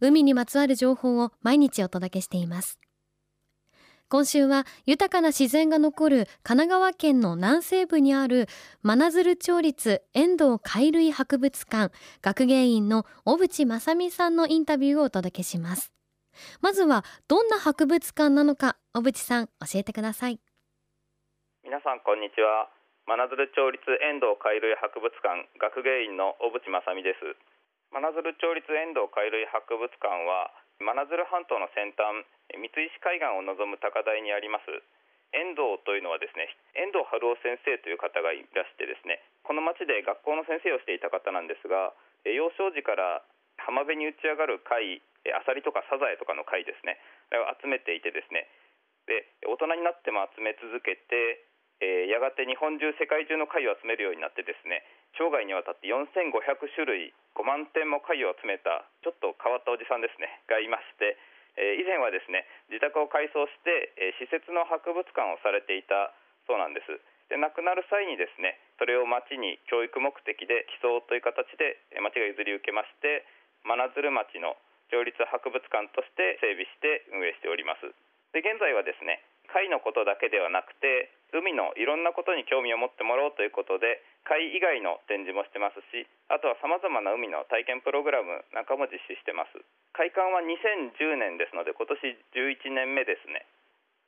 海にまつわる情報を毎日お届けしています。今週は豊かな自然が残る神奈川県の南西部にある真鶴町立遠藤貝類博物館学芸員の小渕正美さんのインタビューをお届けします。まずはどんな博物館なのか小渕さん教えてください。皆さんこんにちは。真鶴町立遠藤貝類博物館学芸員の小渕正美です。真鶴町立遠藤貝類博物館は真鶴半島の先端三石海岸を望む高台にあります遠藤というのはですね遠藤春夫先生という方がいらしてですねこの町で学校の先生をしていた方なんですが幼少時から浜辺に打ち上がる貝アサリとかサザエとかの貝ですねを集めていてですねで大人になっても集め続けてえ、やがて日本中世界中の貝を集めるようになってですね生涯にわたって4500種類5万点も貝を集めたちょっと変わったおじさんですね。がいまして、えー、以前はですね自宅を改装して、えー、施設の博物館をされていたそうなんです。で亡くなる際にですねそれを町に教育目的で寄贈という形で町が譲り受けまして真鶴町の町立博物館として整備して運営しております。で現在はですね貝のことだけではなくて海のいろんなことに興味を持ってもらおうということで貝以外の展示もしてますしあとはさまざまな海の体験プログラムなんかも実施してます。開館は2010年ですので今年11年目ですね。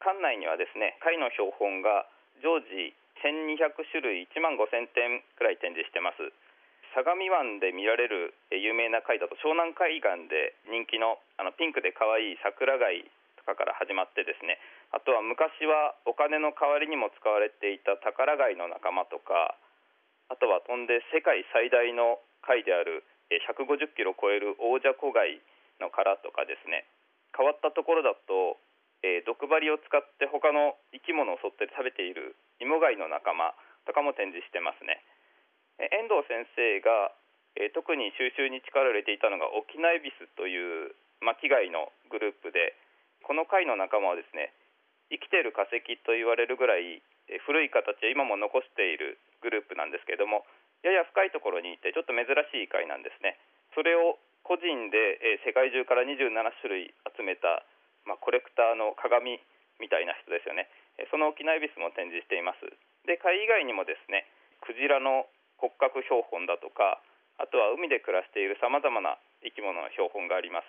館内にはですね貝の標本が常時1200種類1万5000点くらい展示してます。相模湾で見られる有名な貝だと湘南海岸で人気のあのピンクで可愛い桜貝とかから始まってですねとは昔はお金の代わりにも使われていた宝貝の仲間とかあとは飛んで世界最大の貝である150キロ超える大ジャコ貝の殻とかですね変わったところだと、えー、毒針を使って他の生き物を襲って食べているイモ貝の仲間とかも展示してますねえ。遠藤先生が、えー、特に収集に力を入れていたのが沖縄エビスという巻貝のグループでこの貝の仲間はですね生きている化石と言われるぐらい古い形を今も残しているグループなんですけれどもやや深いところにいてちょっと珍しい貝なんですね。それを個人で世界中から27種類集めた、まあ、コレクターの鏡みたいな人ですよね。その沖縄エビスも展示しています。で貝以外にもですねクジラの骨格標本だとかあとは海で暮らしているさまざまな生き物の標本があります。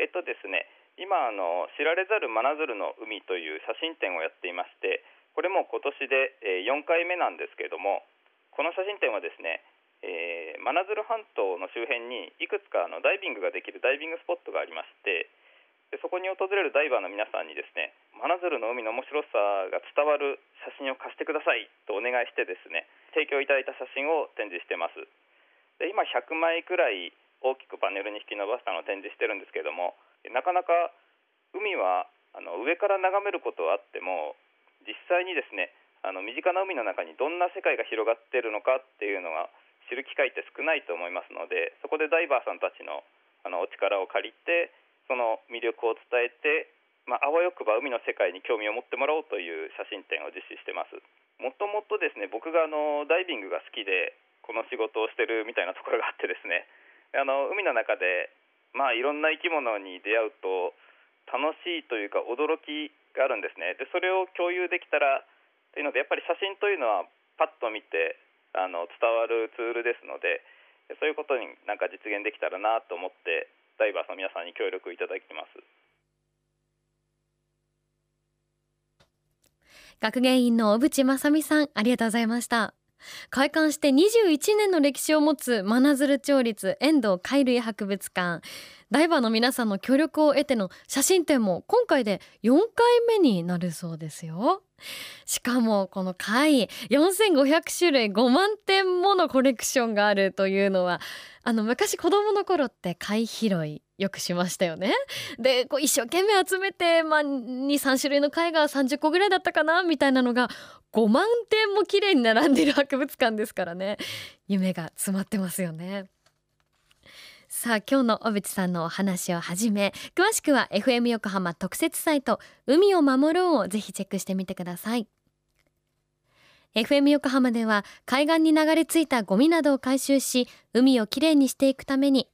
えっとですね今あの知られざる真鶴の海という写真展をやっていましてこれも今年で4回目なんですけれどもこの写真展はですね、えー、真鶴半島の周辺にいくつかのダイビングができるダイビングスポットがありましてでそこに訪れるダイバーの皆さんにですね真鶴の海の面白さが伝わる写真を貸してくださいとお願いしてですね提供いただいた写真を展示してます。で今100枚くらい大きくパネルに引き伸ばしたのを展示してるんですけどもなかなか海はあの上から眺めることはあっても実際にですねあの身近な海の中にどんな世界が広がっているのかっていうのが知る機会って少ないと思いますのでそこでダイバーさんたちのあのお力を借りてその魅力を伝えて、まあ、あわよくば海の世界に興味を持ってもらおうという写真展を実施してます。もともとですね僕があのダイビングが好きでこの仕事をしてるみたいなところがあってですねあの海の中でまあ、いろんな生き物に出会うと楽しいというか驚きがあるんですね。でそれを共有できたらというのでやっぱり写真というのはパッと見てあの伝わるツールですのでそういうことになんか実現できたらなと思ってダイバーの皆さんに協力いただきます。学芸員の小渕正美さんありがとうございました。開館して21年の歴史を持つ真鶴町立遠藤貝類博物館。ダイバーの皆さんの協力を得ての写真展も今回で4回目になるそうですよ。しかもこの貝4500種類5万点ものコレクションがあるというのはあの昔子供の頃って貝拾いよくしましたよね。でこう一生懸命集めて、まあ、23種類の絵画30個ぐらいだったかなみたいなのが5万点も綺麗に並んでいる博物館ですからね。夢が詰まってますよね。さあ今日の小渕さんのお話をはじめ詳しくは FM 横浜特設サイト海を守ろうをぜひチェックしてみてください。FM 横浜では海岸に流れ着いたゴミなどを回収し海をきれいにしていくために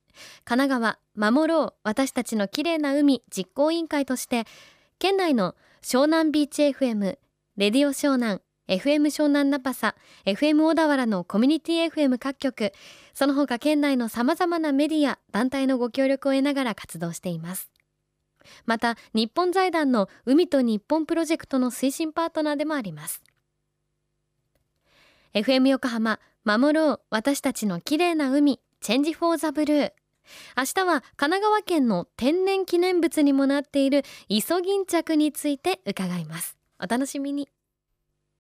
神奈川守ろう私たちのきれいな海実行委員会として県内の湘南ビーチ FM レディオ湘南 FM 湘南ナパサ FM 小田原のコミュニティ FM 各局その他県内のさまざまなメディア団体のご協力を得ながら活動しています。また日本財団の海と日本プロジェクトの推進パートナーでもあります。FM 横浜守ろう私たちの綺麗な海チェンジフォーザブルー。明日は神奈川県の天然記念物にもなっているイソギンチャクについて伺います。お楽しみに。